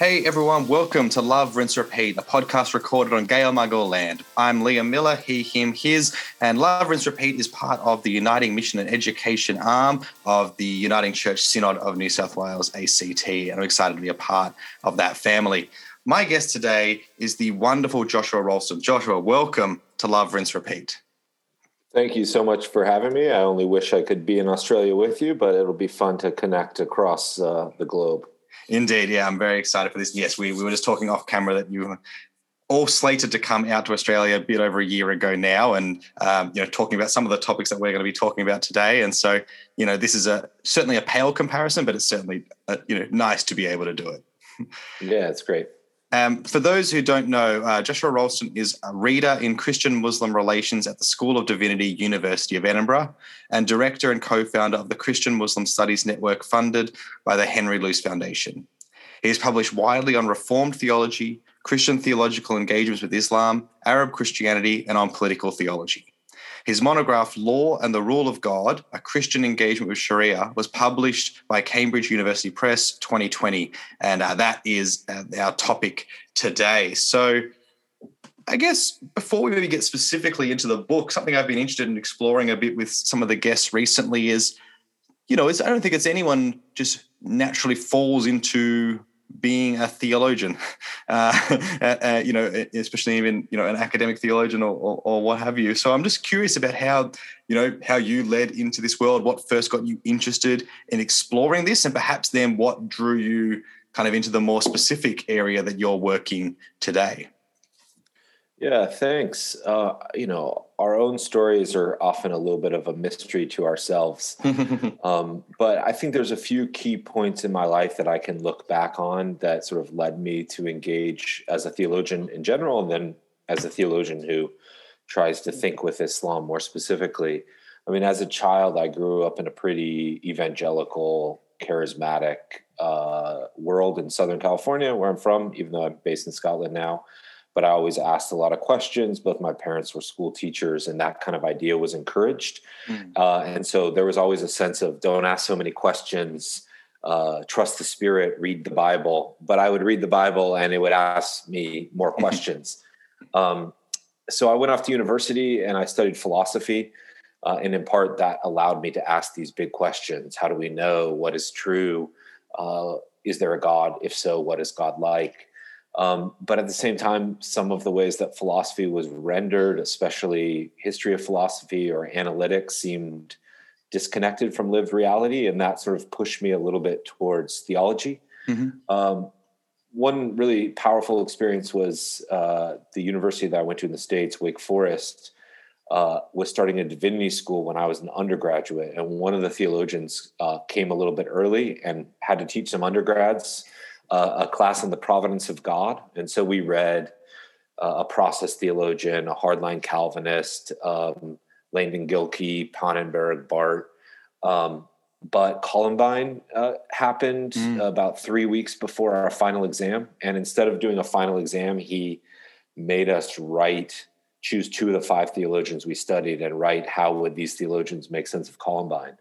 Hey everyone, welcome to Love, Rinse, Repeat, a podcast recorded on Gadigal land. I'm Liam Miller, he, him, his, and Love, Rinse, Repeat is part of the Uniting Mission and Education arm of the Uniting Church Synod of New South Wales, ACT, and I'm excited to be a part of that family. My guest today is the wonderful Joshua Ralston. Joshua, welcome to Love, Rinse, Repeat. Thank you so much for having me. I only wish I could be in Australia with you, but it'll be fun to connect across uh, the globe. Indeed, yeah, I'm very excited for this. Yes, we, we were just talking off camera that you were all slated to come out to Australia a bit over a year ago now, and um, you know, talking about some of the topics that we're going to be talking about today. And so, you know, this is a certainly a pale comparison, but it's certainly uh, you know nice to be able to do it. yeah, it's great. Um, for those who don't know, uh, Joshua Ralston is a reader in Christian Muslim relations at the School of Divinity, University of Edinburgh, and director and co founder of the Christian Muslim Studies Network funded by the Henry Luce Foundation. He has published widely on Reformed theology, Christian theological engagements with Islam, Arab Christianity, and on political theology. His monograph, Law and the Rule of God A Christian Engagement with Sharia, was published by Cambridge University Press 2020. And uh, that is uh, our topic today. So, I guess before we maybe get specifically into the book, something I've been interested in exploring a bit with some of the guests recently is, you know, I don't think it's anyone just naturally falls into being a theologian, uh, uh, you know, especially even you know an academic theologian or, or, or, what have you. So I'm just curious about how you know how you led into this world. What first got you interested in exploring this, and perhaps then what drew you kind of into the more specific area that you're working today. Yeah, thanks. Uh, you know, our own stories are often a little bit of a mystery to ourselves. um, but I think there's a few key points in my life that I can look back on that sort of led me to engage as a theologian in general, and then as a theologian who tries to think with Islam more specifically. I mean, as a child, I grew up in a pretty evangelical, charismatic uh, world in Southern California, where I'm from, even though I'm based in Scotland now but I always asked a lot of questions. Both my parents were school teachers, and that kind of idea was encouraged. Mm. Uh, and so there was always a sense of don't ask so many questions, uh, trust the Spirit, read the Bible. But I would read the Bible, and it would ask me more questions. um, so I went off to university and I studied philosophy. Uh, and in part, that allowed me to ask these big questions How do we know what is true? Uh, is there a God? If so, what is God like? Um, but at the same time, some of the ways that philosophy was rendered, especially history of philosophy or analytics, seemed disconnected from lived reality. And that sort of pushed me a little bit towards theology. Mm-hmm. Um, one really powerful experience was uh, the university that I went to in the States, Wake Forest, uh, was starting a divinity school when I was an undergraduate. And one of the theologians uh, came a little bit early and had to teach some undergrads a class on the providence of God. And so we read uh, a process theologian, a hardline Calvinist, um, Langdon Gilkey, Pannenberg, Barth. Um, but Columbine uh, happened mm. about three weeks before our final exam. And instead of doing a final exam, he made us write, choose two of the five theologians we studied and write how would these theologians make sense of Columbine,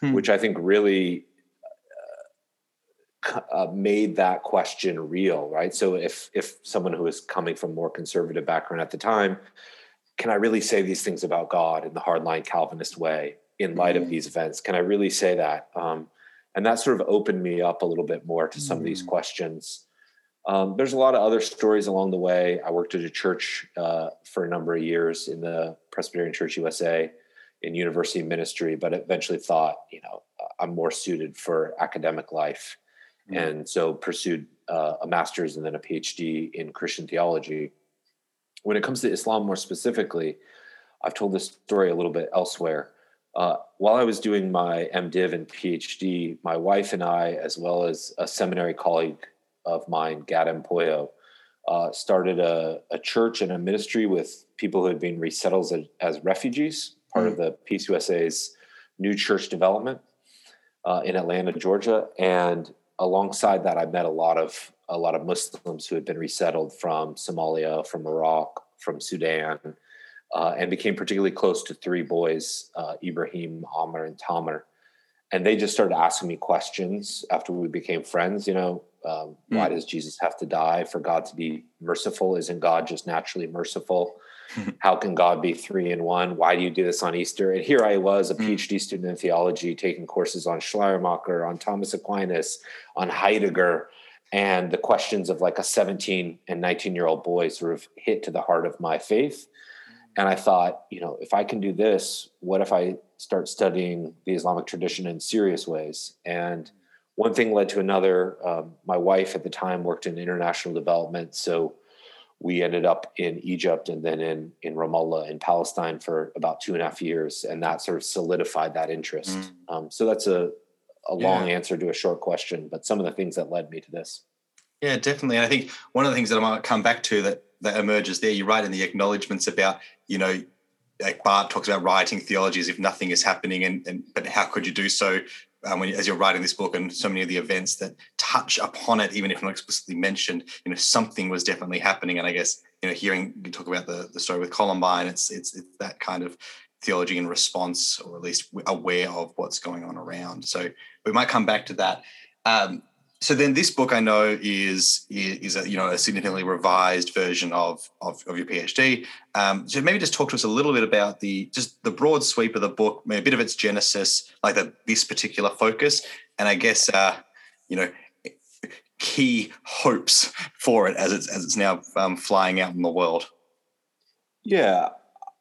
hmm. which I think really uh, made that question real, right? So if if someone who is coming from more conservative background at the time, can I really say these things about God in the hardline Calvinist way in light mm-hmm. of these events? Can I really say that? Um, and that sort of opened me up a little bit more to some mm-hmm. of these mm. questions. Um, there's a lot of other stories along the way. I worked at a church uh, for a number of years in the Presbyterian Church USA in university ministry, but eventually thought, you know, I'm more suited for academic life mm-hmm. and so pursued uh, a master's and then a PhD in Christian theology. When it comes to Islam more specifically, I've told this story a little bit elsewhere. Uh, while I was doing my MDiv and PhD, my wife and I, as well as a seminary colleague of mine, Gadam Poyo, uh, started a, a, church and a ministry with people who had been resettled as, as refugees, part mm. of the PCUSA's new church development uh, in Atlanta, Georgia. And alongside that, I met a lot of a lot of Muslims who had been resettled from Somalia, from Iraq, from Sudan, uh, and became particularly close to three boys, uh, Ibrahim, Amr, and Tamar. and they just started asking me questions after we became friends. You know, um, mm. why does Jesus have to die for God to be merciful? Isn't God just naturally merciful? How can God be three in one? Why do you do this on Easter? And here I was, a mm. PhD student in theology, taking courses on Schleiermacher, on Thomas Aquinas, on Heidegger, and the questions of like a 17 and 19 year old boy sort of hit to the heart of my faith. And I thought, you know, if I can do this, what if I start studying the Islamic tradition in serious ways? And one thing led to another. Um, my wife at the time worked in international development. So we ended up in Egypt and then in, in Ramallah in Palestine for about two and a half years. And that sort of solidified that interest. Mm. Um, so that's a, a long yeah. answer to a short question, but some of the things that led me to this. Yeah, definitely. I think one of the things that I might come back to that that emerges there, you write in the acknowledgements about, you know, like Barth talks about writing theology as if nothing is happening, and, and but how could you do so um, when, as you're writing this book and so many of the events that touch upon it, even if not explicitly mentioned, you know, something was definitely happening. And I guess you know, hearing you talk about the the story with Columbine, it's it's, it's that kind of theology in response, or at least aware of what's going on around. So we might come back to that. Um, so then this book I know is is a you know a significantly revised version of of, of your PhD. Um, so maybe just talk to us a little bit about the just the broad sweep of the book, maybe a bit of its genesis, like the, this particular focus, and I guess uh, you know key hopes for it as it's as it's now um, flying out in the world. Yeah,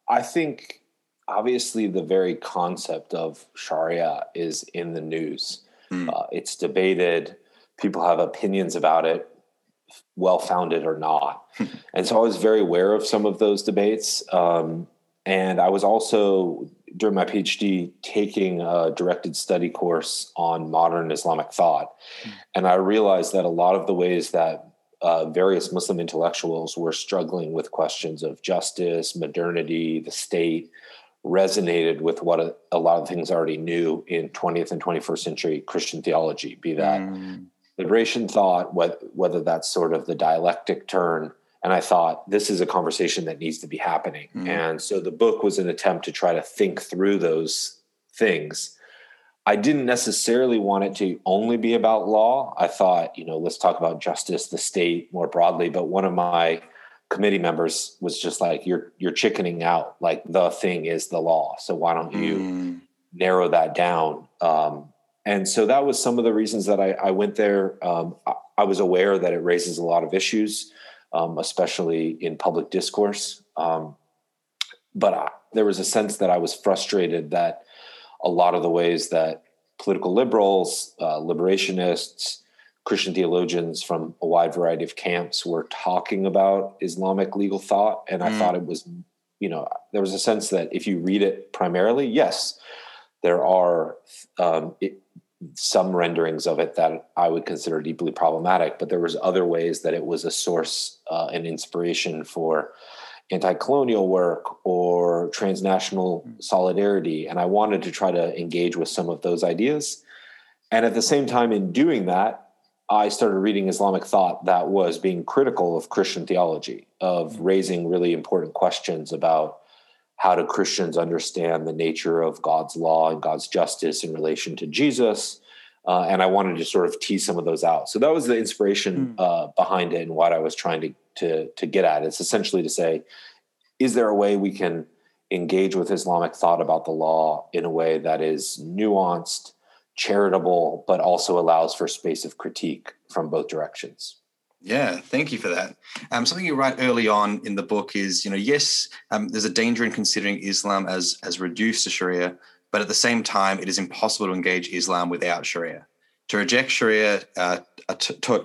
I think obviously the very concept of Sharia is in the news. Mm. Uh, it's debated people have opinions about it well founded or not. And so i was very aware of some of those debates um, and i was also during my phd taking a directed study course on modern islamic thought. Mm. and i realized that a lot of the ways that uh, various muslim intellectuals were struggling with questions of justice modernity the state resonated with what a, a lot of things already knew in 20th and 21st century christian theology be that mm liberation thought, whether that's sort of the dialectic turn. And I thought, this is a conversation that needs to be happening. Mm. And so the book was an attempt to try to think through those things. I didn't necessarily want it to only be about law. I thought, you know, let's talk about justice, the state more broadly. But one of my committee members was just like, you're you're chickening out. Like the thing is the law. So why don't you mm. narrow that down? Um, and so that was some of the reasons that I, I went there. Um, I, I, was aware that it raises a lot of issues, um, especially in public discourse. Um, but I, there was a sense that I was frustrated that a lot of the ways that political liberals, uh, liberationists, Christian theologians from a wide variety of camps were talking about Islamic legal thought. And I mm. thought it was, you know, there was a sense that if you read it primarily, yes, there are um, it, some renderings of it that I would consider deeply problematic, but there was other ways that it was a source uh, and inspiration for anti-colonial work or transnational hmm. solidarity, and I wanted to try to engage with some of those ideas. And at the same time, in doing that, I started reading Islamic thought that was being critical of Christian theology, of hmm. raising really important questions about how do Christians understand the nature of God's law and God's justice in relation to Jesus? Uh, and I wanted to sort of tease some of those out. So that was the inspiration mm. uh, behind it and what I was trying to, to, to get at. It's essentially to say, is there a way we can engage with Islamic thought about the law in a way that is nuanced, charitable, but also allows for space of critique from both directions? Yeah, thank you for that. Um, something you write early on in the book is, you know, yes, um, there's a danger in considering Islam as as reduced to Sharia, but at the same time, it is impossible to engage Islam without Sharia. To reject Sharia uh,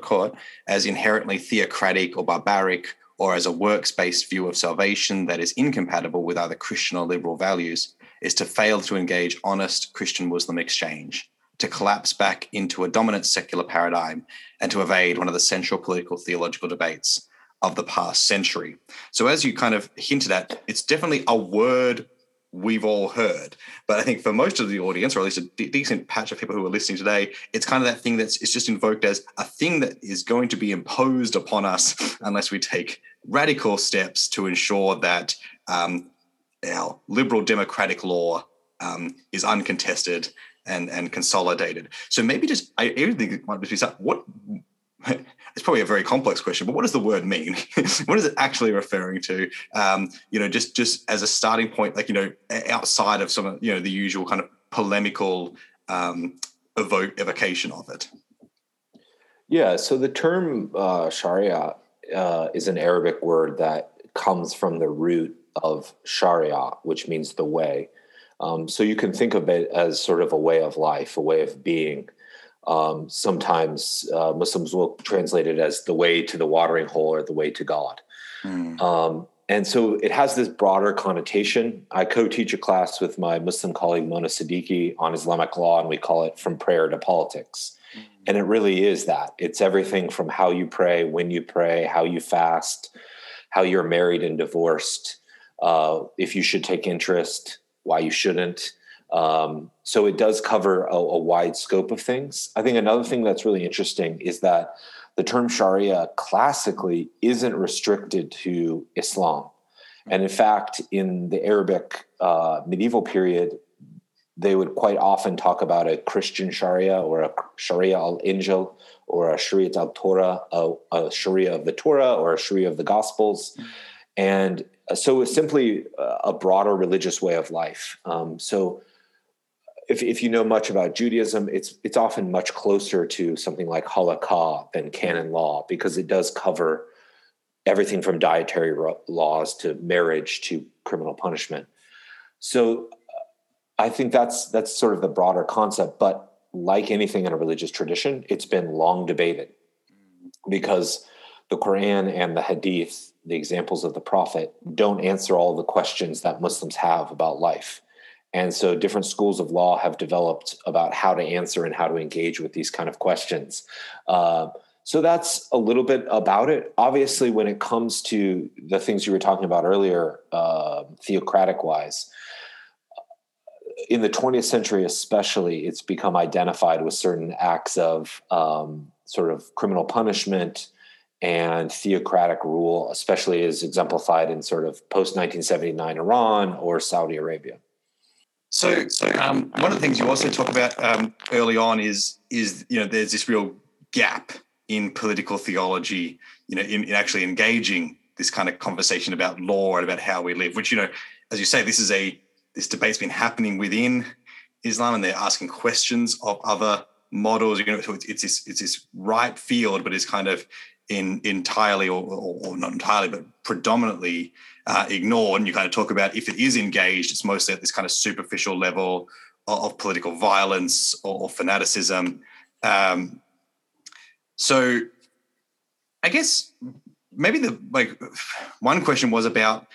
court as inherently theocratic or barbaric, or as a works based view of salvation that is incompatible with either Christian or liberal values, is to fail to engage honest Christian Muslim exchange to collapse back into a dominant secular paradigm and to evade one of the central political theological debates of the past century. So, as you kind of hinted at, it's definitely a word we've all heard. But I think for most of the audience, or at least a d- decent patch of people who are listening today, it's kind of that thing that's it's just invoked as a thing that is going to be imposed upon us unless we take radical steps to ensure that um, our liberal democratic law um, is uncontested and and consolidated. So maybe just I think might just be something. what it's probably a very complex question, but what does the word mean? what is it actually referring to? Um, you know, just just as a starting point, like you know, outside of some of you know the usual kind of polemical um, evocation of it. Yeah. So the term uh, Sharia uh, is an Arabic word that comes from the root of Sharia, which means the way. Um, so you can think of it as sort of a way of life, a way of being. Um, sometimes uh, Muslims will translate it as the way to the watering hole or the way to God. Mm. Um, and so it has this broader connotation. I co teach a class with my Muslim colleague Mona Siddiqui on Islamic law, and we call it From Prayer to Politics. Mm. And it really is that. It's everything from how you pray, when you pray, how you fast, how you're married and divorced, uh, if you should take interest, why you shouldn't. Um, so it does cover a, a, wide scope of things. I think another thing that's really interesting is that the term Sharia classically isn't restricted to Islam. And in fact, in the Arabic uh, medieval period, they would quite often talk about a Christian Sharia or a Sharia al Injil or a Sharia al Torah, a, a, Sharia of the Torah or a Sharia of the Gospels. Mm-hmm. And uh, so it's simply uh, a broader religious way of life. Um, so if, if you know much about Judaism, it's it's often much closer to something like halakha than canon law because it does cover everything from dietary laws to marriage to criminal punishment. So uh, I think that's that's sort of the broader concept. But like anything in a religious tradition, it's been long debated mm-hmm. because the Quran and the Hadith, the examples of the Prophet, don't answer all the questions that Muslims have about life. And so different schools of law have developed about how to answer and how to engage with these kind of questions. Uh, so that's a little bit about it. Obviously, when it comes to the things you were talking about earlier, uh, theocratic wise, in the 20th century, especially, it's become identified with certain acts of um, sort of criminal punishment and theocratic rule, especially as exemplified in sort of post 1979 Iran or Saudi Arabia. So, so um, one of the things you also talk about um, early on is is you know there's this real gap in political theology, you know, in, in, actually engaging this kind of conversation about law and about how we live. Which you know, as you say, this is a this debate's been happening within Islam, and they're asking questions of other models. You know, so it's, it's this it's this right field, but it's kind of in entirely or, or, not entirely, but predominantly uh, ignored. And you kind of talk about if it is engaged, it's mostly at this kind of superficial level of, of political violence or, or fanaticism. Um, so, I guess maybe the like one question was about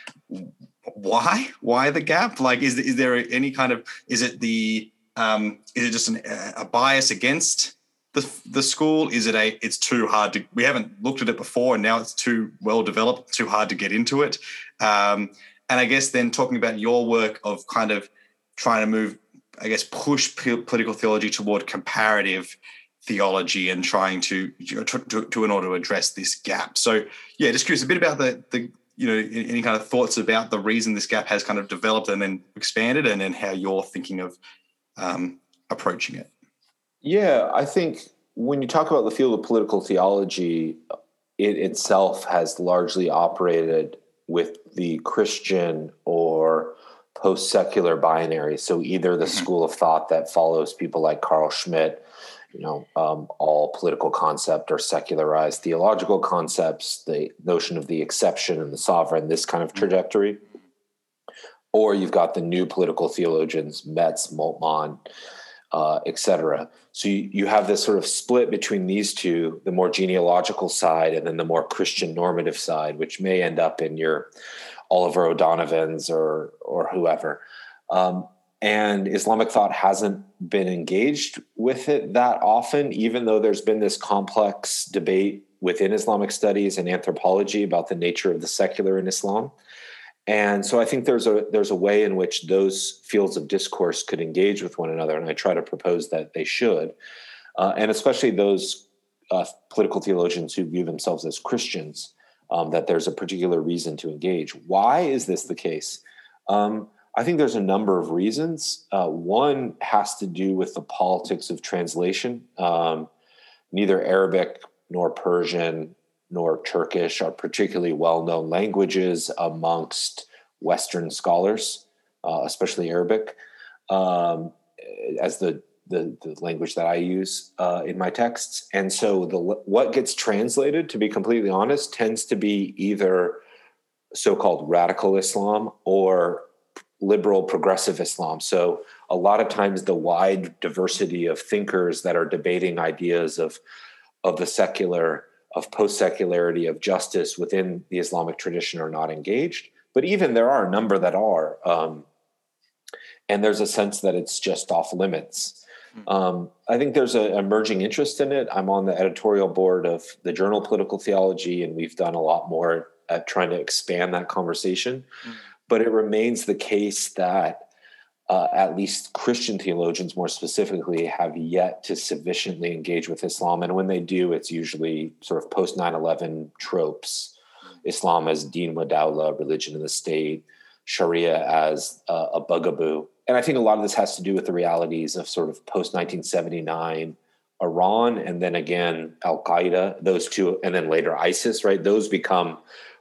why why the gap like is is there any kind of is it the um is it just an, a bias against the the school is it a it's too hard to we haven't looked at it before and now it's too well developed too hard to get into it. Um, and i guess then talking about your work of kind of trying to move i guess push political theology toward comparative theology and trying to, to, to, to in order to address this gap. So yeah just curious a bit about the the you know any kind of thoughts about the reason this gap has kind of developed and then expanded and then how you're thinking of um, approaching it yeah, I think when you talk about the field of political theology, it itself has largely operated with the Christian or post secular binary. So either the mm-hmm. school of thought that follows people like Carl Schmitt, you know, um, all political concept or secularized theological concepts, the notion of the exception and the sovereign, this kind of mm-hmm. trajectory. Or you've got the new political theologians, Metz, Moltmann, uh, etc. So you, you have this sort of split between these two, the more genealogical side and then the more Christian normative side, which may end up in your Oliver O'Donovans or or whoever. Um, and Islamic thought hasn't been engaged with it that often, even though there's been this complex debate within Islamic studies and anthropology about the nature of the secular in Islam. And so I think there's a there's a way in which those fields of discourse could engage with one another, and I try to propose that they should, uh, and especially those uh, political theologians who view themselves as Christians, um, that there's a particular reason to engage. Why is this the case? Um, I think there's a number of reasons. Uh, one has to do with the politics of translation. Um, neither Arabic nor Persian nor Turkish are particularly well known languages amongst Western scholars, uh, especially Arabic, um, as the, the, the, language that I use uh, in my texts. And so the what gets translated, to be completely honest, tends to be either so called radical Islam or liberal progressive Islam. So a lot of times the wide diversity of thinkers that are debating ideas of of the secular, of post secularity, of justice within the Islamic tradition are not engaged. But even there are a number that are, um, and there's a sense that it's just off limits. Hmm. Um, I think there's an emerging interest in it. I'm on the editorial board of the journal Political Theology, and we've done a lot more at trying to expand that conversation. Mm but it remains the case that uh, at least Christian theologians, more specifically, have yet to sufficiently engage with Islam. And when they do, it's usually sort of post 9 11 tropes Islam as Din wa Dawla, religion of the state, Sharia as uh, a bugaboo. And I think a lot of this has to do with the realities of sort of post 1979 Iran, and then again Al Qaeda, those two, and then later ISIS, right? Those become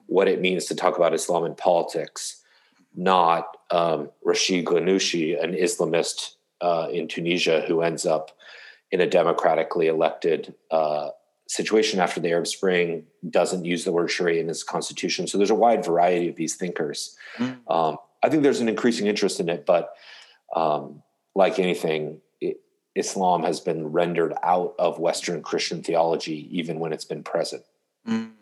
what it means to talk about Islam in politics not um, Rashid Ghannouchi, an Islamist uh, in Tunisia who ends up in a democratically elected uh, situation after the Arab Spring, doesn't use the word Sharia in his constitution. So there's a wide variety of these thinkers. Mm. Um, I think there's an increasing interest in it, but um, like anything, it, Islam has been rendered out of Western Christian theology, even when it's been present. Mm.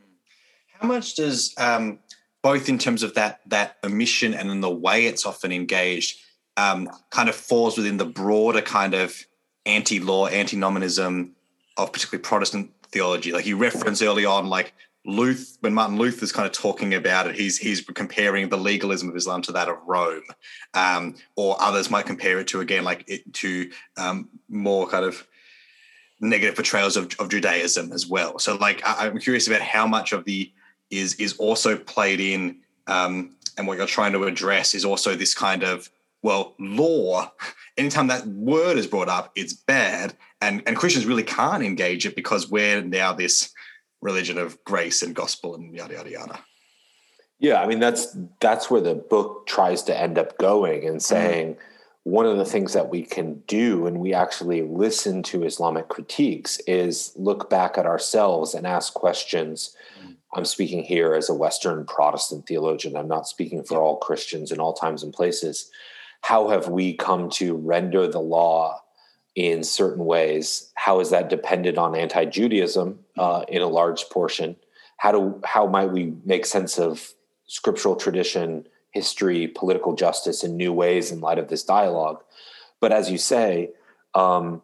How much does um, both in terms of that that omission and in the way it's often engaged, um, kind of falls within the broader kind of anti-law, antinomianism of particularly Protestant theology. Like you referenced early on, like Luther, when Martin Luther's kind of talking about it, he's he's comparing the legalism of Islam to that of Rome, um, or others might compare it to again like it to um, more kind of negative portrayals of, of Judaism as well. So like I, I'm curious about how much of the is is also played in, um, and what you're trying to address is also this kind of well law. Anytime that word is brought up, it's bad, and and Christians really can't engage it because we're now this religion of grace and gospel and yada yada yada. Yeah, I mean that's that's where the book tries to end up going and mm-hmm. saying. Mm-hmm one of the things that we can do when we actually listen to Islamic critiques is look back at ourselves and ask questions I'm speaking here as a Western Protestant theologian. I'm not speaking for all Christians in all times and places. How have we come to render the law in certain ways? How is that dependent on anti Judaism uh, in a large portion? How, do, how might we make sense of scriptural tradition, history, political justice in new ways in light of this dialogue? But as you say, um,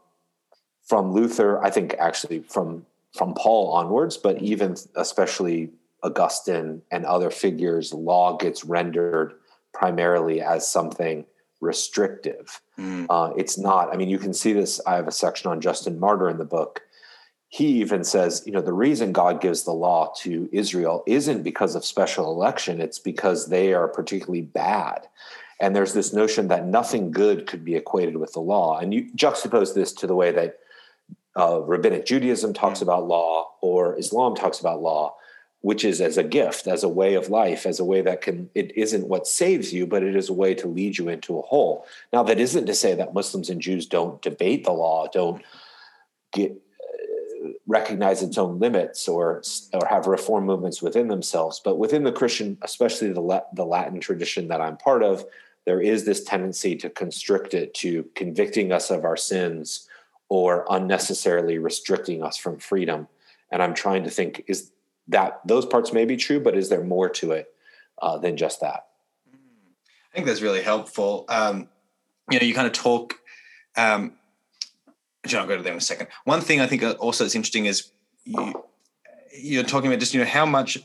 from Luther, I think actually from from Paul onwards, but even especially Augustine and other figures, law gets rendered primarily as something restrictive. Mm. Uh, it's not, I mean, you can see this. I have a section on Justin Martyr in the book. He even says, you know, the reason God gives the law to Israel isn't because of special election, it's because they are particularly bad. And there's this notion that nothing good could be equated with the law. And you juxtapose this to the way that uh, rabbinic Judaism talks about law or Islam talks about law, which is as a gift, as a way of life, as a way that can, it isn't what saves you, but it is a way to lead you into a hole. Now, that isn't to say that Muslims and Jews don't debate the law, don't get, uh, recognize its own limits or or have reform movements within themselves. But within the Christian, especially the the Latin tradition that I'm part of, there is this tendency to constrict it to convicting us of our sins or unnecessarily restricting us from freedom. And I'm trying to think is that those parts may be true, but is there more to it uh, than just that? I think that's really helpful. Um, you know, you kind of talk. Um, I'll go to them in a second. One thing I think also is interesting is you, you're talking about just you know how much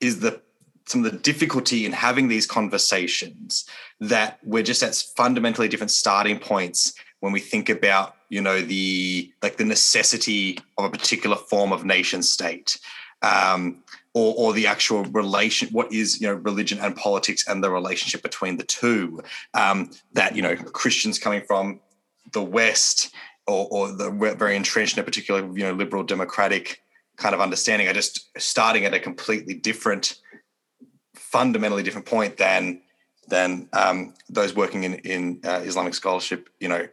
is the some of the difficulty in having these conversations that we're just at fundamentally different starting points when we think about you know the like the necessity of a particular form of nation state um, or, or the actual relation, what is you know religion and politics and the relationship between the two. Um, that you know Christians coming from the West or, or the very entrenched in a particular you know liberal democratic kind of understanding are just starting at a completely different, fundamentally different point than than um, those working in in uh, Islamic scholarship. You know,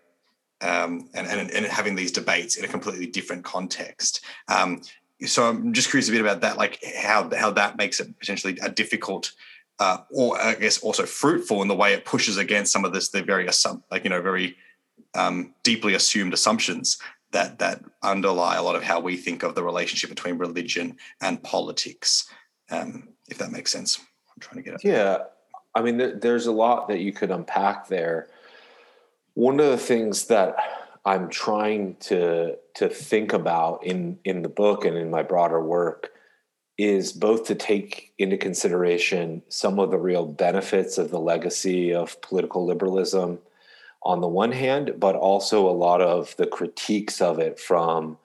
um, and, and, and having these debates in a completely different context. Um, so I'm just curious a bit about that, like how how that makes it potentially a difficult, uh, or I guess also fruitful in the way it pushes against some of this the very like you know very um, deeply assumed assumptions that that underlie a lot of how we think of the relationship between religion and politics. Um, if that makes sense, I'm trying to get it. Yeah, I mean, there, there's a lot that you could unpack there. One of the things that I'm trying to to think about in in the book and in my broader work is both to take into consideration some of the real benefits of the legacy of political liberalism on the one hand, but also a lot of the critiques of it from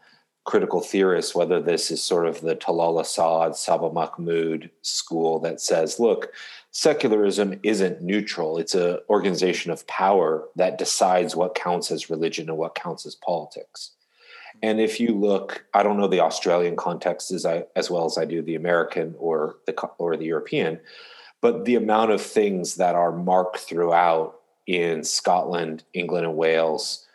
critical theorists, whether this is sort of the Talal Asad, Saba Mahmood school that says, look, secularism isn't neutral. It's an organization of power that decides what counts as religion and what counts as politics. And if you look, I don't know the Australian context as, I, as well as I do the American or the or the European, but the amount of things that are marked throughout in Scotland, England, and Wales,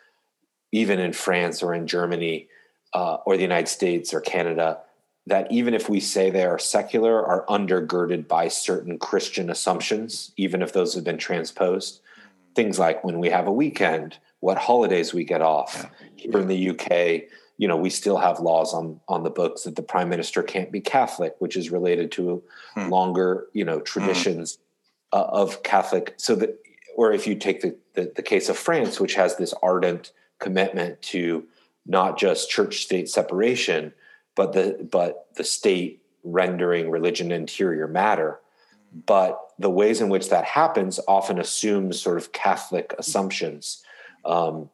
even in France or in Germany uh, or the United States or Canada, that even if we say they are secular, are undergirded by certain Christian assumptions, even if those have been transposed. Mm-hmm. Things like when we have a weekend, what holidays we get off. Yeah. Here in the UK, you know, we still have laws on on the books that the prime minister can't be Catholic, which is related to hmm. longer, you know, traditions hmm. uh, of Catholic. So that, or if you take the, the the case of France, which has this ardent commitment to not just church state separation, but the but the state rendering religion interior matter. But the ways in which that happens often assumes sort of catholic assumptions. Um,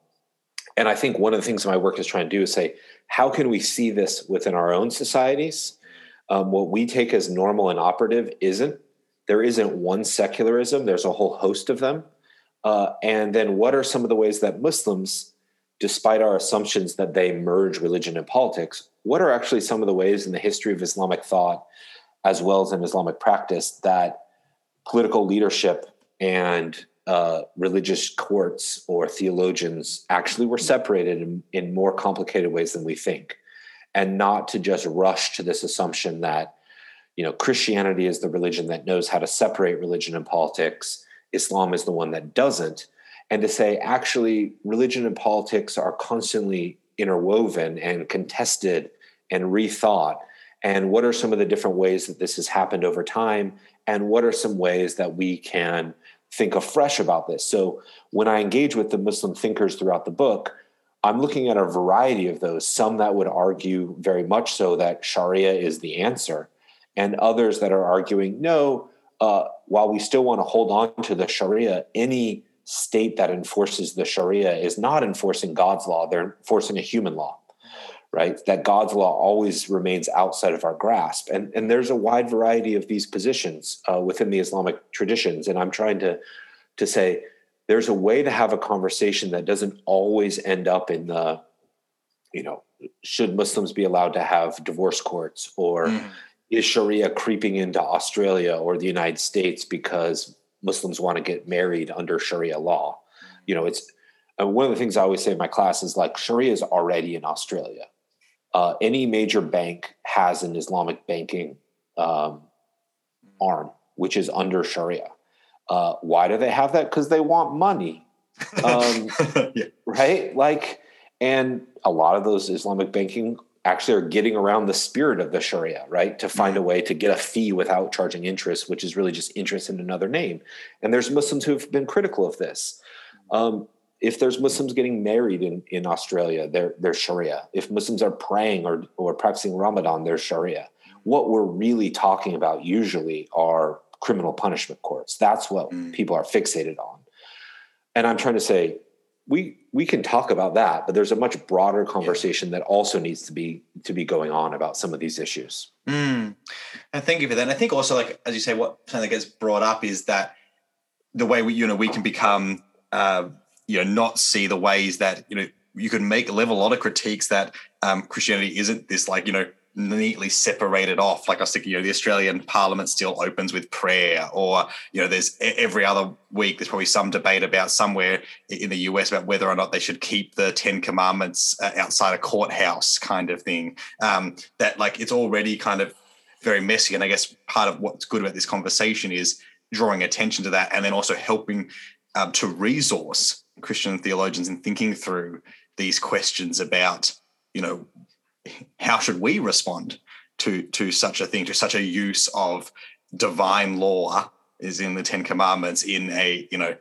and i think one of the things my work is trying to do is say how can we see this within our own societies? Um, what we take as normal and operative isn't. There isn't one secularism. There's a whole host of them. Uh, and then what are some of the ways that muslims despite our assumptions that they merge religion and politics, what are actually some of the ways in the history of Islamic thought, as well as in Islamic practice, that political leadership and uh, religious courts or theologians actually were separated in, in more complicated ways than we think, and not to just rush to this assumption that you know Christianity is the religion that knows how to separate religion and politics. Islam is the one that doesn't and to say actually religion and politics are constantly interwoven and contested and rethought. And what are some of the different ways that this has happened over time? And what are some ways that we can think afresh about this? So when i engage with the muslim thinkers throughout the book i'm looking at a variety of those some that would argue very much so that sharia is the answer and others that are arguing no uh, while we still want to hold on to the sharia any state that enforces the Sharia is not enforcing God's law, they're enforcing a human law, right? That God's law always remains outside of our grasp. And, and there's a wide variety of these positions uh, within the Islamic traditions. And I'm trying to, to say there's a way to have a conversation that doesn't always end up in the, you know, should Muslims be allowed to have divorce courts or mm. is Sharia creeping into Australia or the United States because Muslims want to get married under Sharia law. You know, it's one of the things I always say in my class is like Sharia is already in Australia. Uh, any major bank has an Islamic banking um, arm, which is under Sharia. Uh, why do they have that? Because they want money, um, yeah. right? Like, and a lot of those Islamic banking actually are getting around the spirit of the Sharia, right? To find a way to get a fee without charging interest, which is really just interest in another name. And there's Muslims who've been critical of this. Um, if there's Muslims getting married in, in Australia, they're, they're Sharia. If Muslims are praying or, or practicing Ramadan, they're Sharia. What we're really talking about usually are criminal punishment courts. That's what mm. people are fixated on. And I'm trying to say, we we can talk about that, but there's a much broader conversation yeah. that also needs to be to be going on about some of these issues. Mm. And thank you for that. And I think also, like as you say, what something that gets brought up is that the way we you know we can become uh, you know not see the ways that you know you can make level a lot of critiques that um, Christianity isn't this like you know neatly separated off. Like I was thinking, you know, the Australian Parliament still opens with prayer, or you know, there's every other week there's probably some debate about somewhere in the US about whether or not they should keep the Ten Commandments uh, outside a courthouse, kind of thing. Um, that like it's already kind of very messy, and I guess part of what's good about this conversation is drawing attention to that, and then also helping um, to resource Christian theologians in thinking through these questions about you know how should we respond to to such a thing to such a use of divine law is in the ten commandments in a you know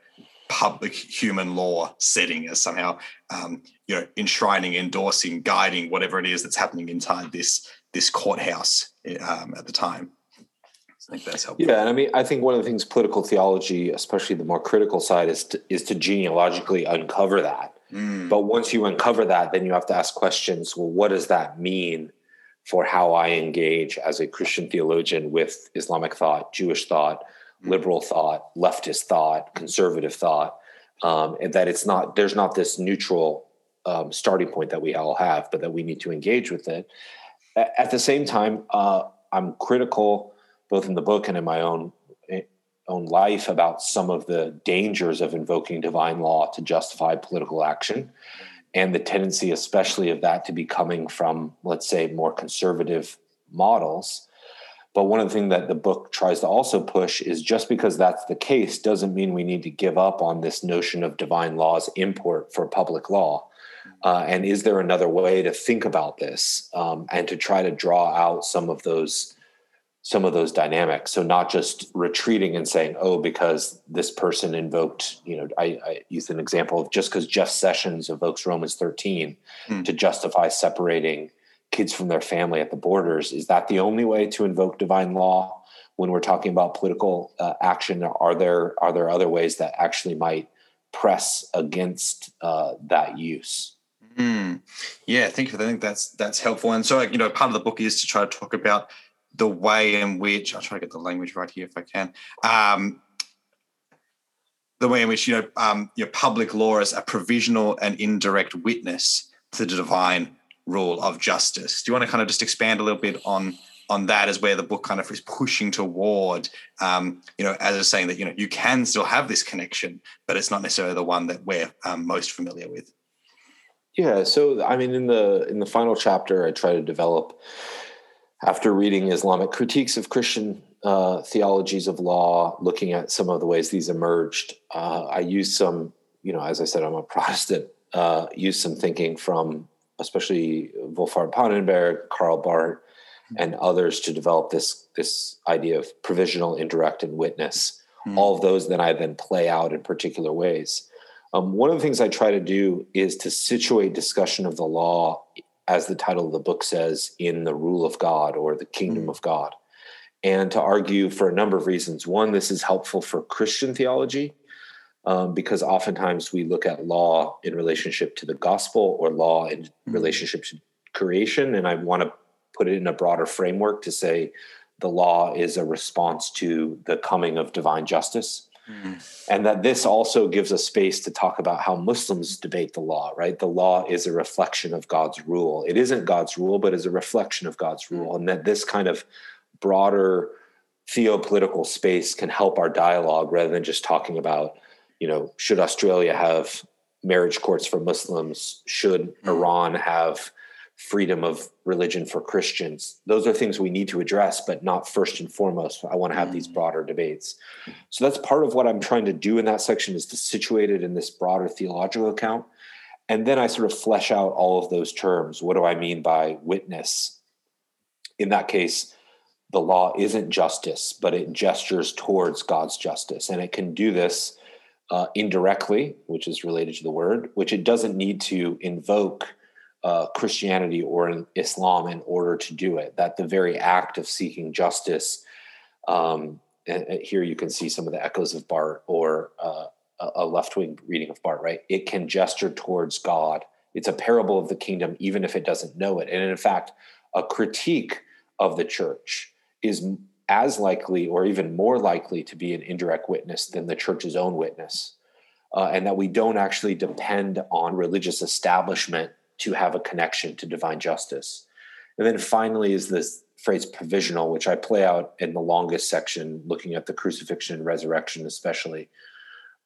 public human law setting as somehow um, you know enshrining endorsing guiding whatever it is that's happening inside this this courthouse um, at the time I think that's helpful. Yeah, and I mean, I think one of the things political theology, especially the more critical side, is to, is to genealogically uncover that. Mm. But once you uncover that, then you have to ask questions. Well, what does that mean for how I engage as a Christian theologian with Islamic thought, Jewish thought, mm. liberal thought, leftist thought, conservative thought? Um, and that it's not there's not this neutral um, starting point that we all have, but that we need to engage with it. At the same time, uh, I'm critical both in the book and in my own own life about some of the dangers of invoking divine law to justify political action. And the tendency especially of that to be coming from let's say more conservative models. But one of the things that the book tries to also push is just because that's the case doesn't mean we need to give up on this notion of divine law's import for public law. Uh, and is there another way to think about this um, and to try to draw out some of those some of those dynamics. So not just retreating and saying, "Oh, because this person invoked," you know, I, I use an example of just because Jeff Sessions invokes Romans 13 mm. to justify separating kids from their family at the borders. Is that the only way to invoke divine law when we're talking about political uh, action? Are there are there other ways that actually might press against uh, that use? Mm. Yeah, thank you. I think that's that's helpful. And so, you know, part of the book is to try to talk about the way in which I'll try to get the language right here if I can. Um, the way in which you know um, your public law is a provisional and indirect witness to the divine rule of justice. Do you want to kind of just expand a little bit on on that as where the book kind of is pushing toward, um, you know, as I was saying that you know you can still have this connection, but it's not necessarily the one that we're um, most familiar with. Yeah, so I mean, in the in the final chapter, I try to develop after reading Islamic critiques of Christian uh, theologies of law, looking at some of the ways these emerged, uh, I used some, you know, as I said, I'm a Protestant, uh, used some thinking from especially Wolfhart Pannenberg, Karl Barth, and others to develop this this idea of provisional, indirect, and witness. Mm. All of those then I then play out in particular ways. Um, one of the things I try to do is to situate discussion of the law as the title of the book says, in the rule of God or the kingdom mm. of God. And to argue for a number of reasons. One, this is helpful for Christian theology um, because oftentimes we look at law in relationship to the gospel or law in mm. relationship to creation. And I want to put it in a broader framework to say the law is a response to the coming of divine justice. Mm. And that this also gives us space to talk about how Muslims debate the law, right? The law is a reflection of God's rule. It isn't God's rule, but is a reflection of God's rule. And that this kind of broader theopolitical space can help our dialogue rather than just talking about, you know, should Australia have marriage courts for Muslims? Should mm. Iran have freedom of religion for Christians. Those are things we need to address, but not first and foremost. I want to have mm. these broader debates. So that's part of what I'm trying to do in that section is to situate it in this broader theological account. And then I sort of flesh out all of those terms. What do I mean by witness? In that case, the law isn't justice, but it gestures towards God's justice. And it can do this uh, indirectly, which is related to the word, which it doesn't need to invoke uh, Christianity or in Islam in order to do it. That the very act of seeking justice, um, and, and here you can see some of the echoes of Barth or uh, a left wing reading of Barth, right? It can gesture towards God. It's a parable of the kingdom, even if it doesn't know it. And in fact, a critique of the church is as likely or even more likely to be an indirect witness than the church's own witness. Uh, and that we don't actually depend on religious establishment to have a connection to divine justice. And then finally is this phrase provisional, which I play out in the longest section, looking at the crucifixion and resurrection, especially.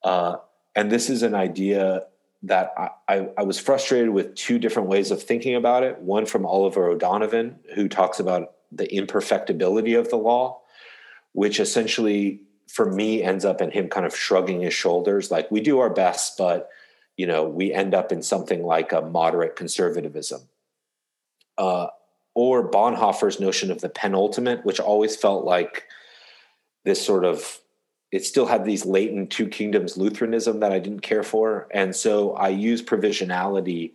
Uh, and this is an idea that I, I, I, was frustrated with two different ways of thinking about it. One from Oliver O'Donovan, who talks about the imperfectibility of the law, which essentially, for me, ends up in him kind of shrugging his shoulders, like we do our best, but you know, we end up in something like a moderate conservatism. Uh, or Bonhoeffer's notion of the penultimate, which always felt like this sort of it still had these latent two kingdoms Lutheranism that I didn't care for, and so I use provisionality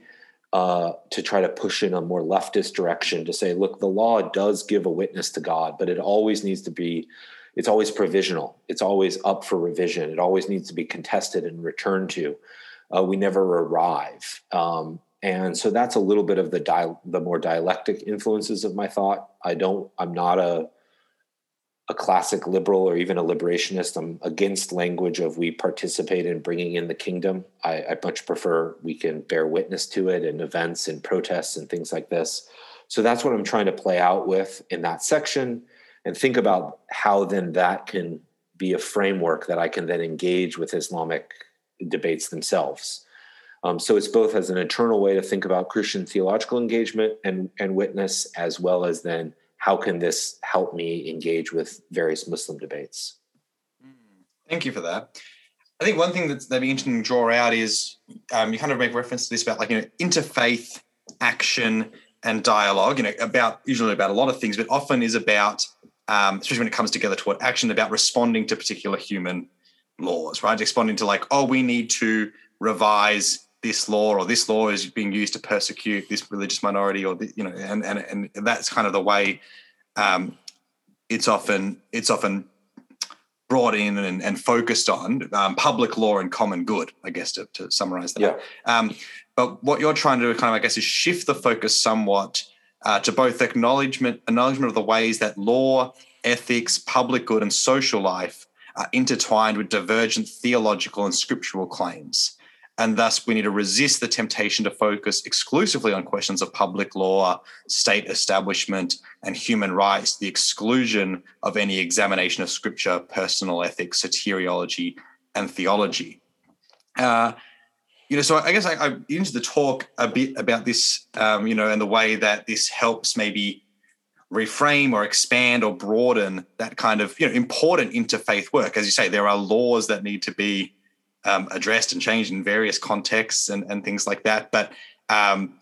uh, to try to push in a more leftist direction to say, look, the law does give a witness to God, but it always needs to be, it's always provisional. It's always up for revision. It always needs to be contested and returned to. Uh, we never arrive. Um, and so that's a little bit of the the more dialectic influences of my thought. I don't. I'm not a a classic liberal or even a liberationist. I'm against language of we participate in bringing in the kingdom. I, I much prefer we can bear witness to it in events and protests and things like this. So that's what I'm trying to play out with in that section and think about how then that can be a framework that I can then engage with Islamic debates themselves. Um, so it's both as an internal way to think about Christian theological engagement and, and witness, as well as then how can this help me engage with various Muslim debates? Thank you for that. I think one thing that's that'd be interesting to draw out is um, you kind of make reference to this about like you know interfaith action and dialogue. You know about usually about a lot of things, but often is about um, especially when it comes together toward action about responding to particular human laws, right? Responding to like oh we need to revise this law or this law is being used to persecute this religious minority or the, you know and and and that's kind of the way um, it's often it's often brought in and, and focused on um, public law and common good i guess to, to summarize that yeah. Um, but what you're trying to do kind of i guess is shift the focus somewhat uh, to both acknowledgement acknowledgement of the ways that law ethics public good and social life are intertwined with divergent theological and scriptural claims and thus, we need to resist the temptation to focus exclusively on questions of public law, state establishment, and human rights, the exclusion of any examination of scripture, personal ethics, soteriology, and theology. Uh, you know, so I guess I, I into the talk a bit about this, um, you know, and the way that this helps maybe reframe or expand or broaden that kind of you know important interfaith work. As you say, there are laws that need to be um, addressed and changed in various contexts and, and things like that. But um,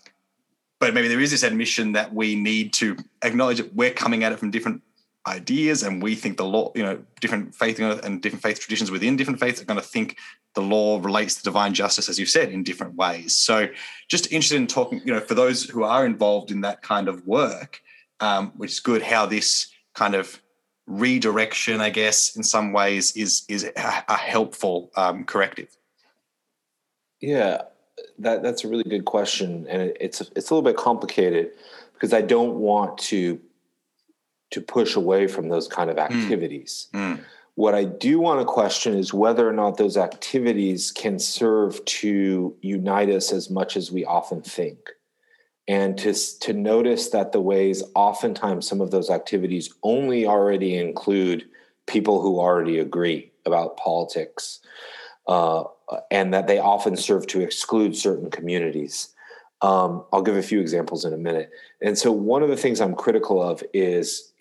but maybe there is this admission that we need to acknowledge that we're coming at it from different ideas and we think the law you know different faith and different faith traditions within different faiths are going to think the law relates to divine justice as you've said in different ways so just interested in talking you know for those who are involved in that kind of work um, which is good how this kind of redirection, I guess, in some ways, is is a, a helpful um, corrective? Yeah, that that's a really good question, and it, it's it's a little bit complicated because I don't want to to push away from those kind of hmm. activities. Mm. Mm. What I do want to question is whether or not those activities can serve to unite us as much as we often think and to, to notice that the ways oftentimes some of those activities only already include people who already agree about politics uh, and that they often serve to exclude certain communities. Um, i'll give a few examples in a minute. And so one of the things i'm critical of is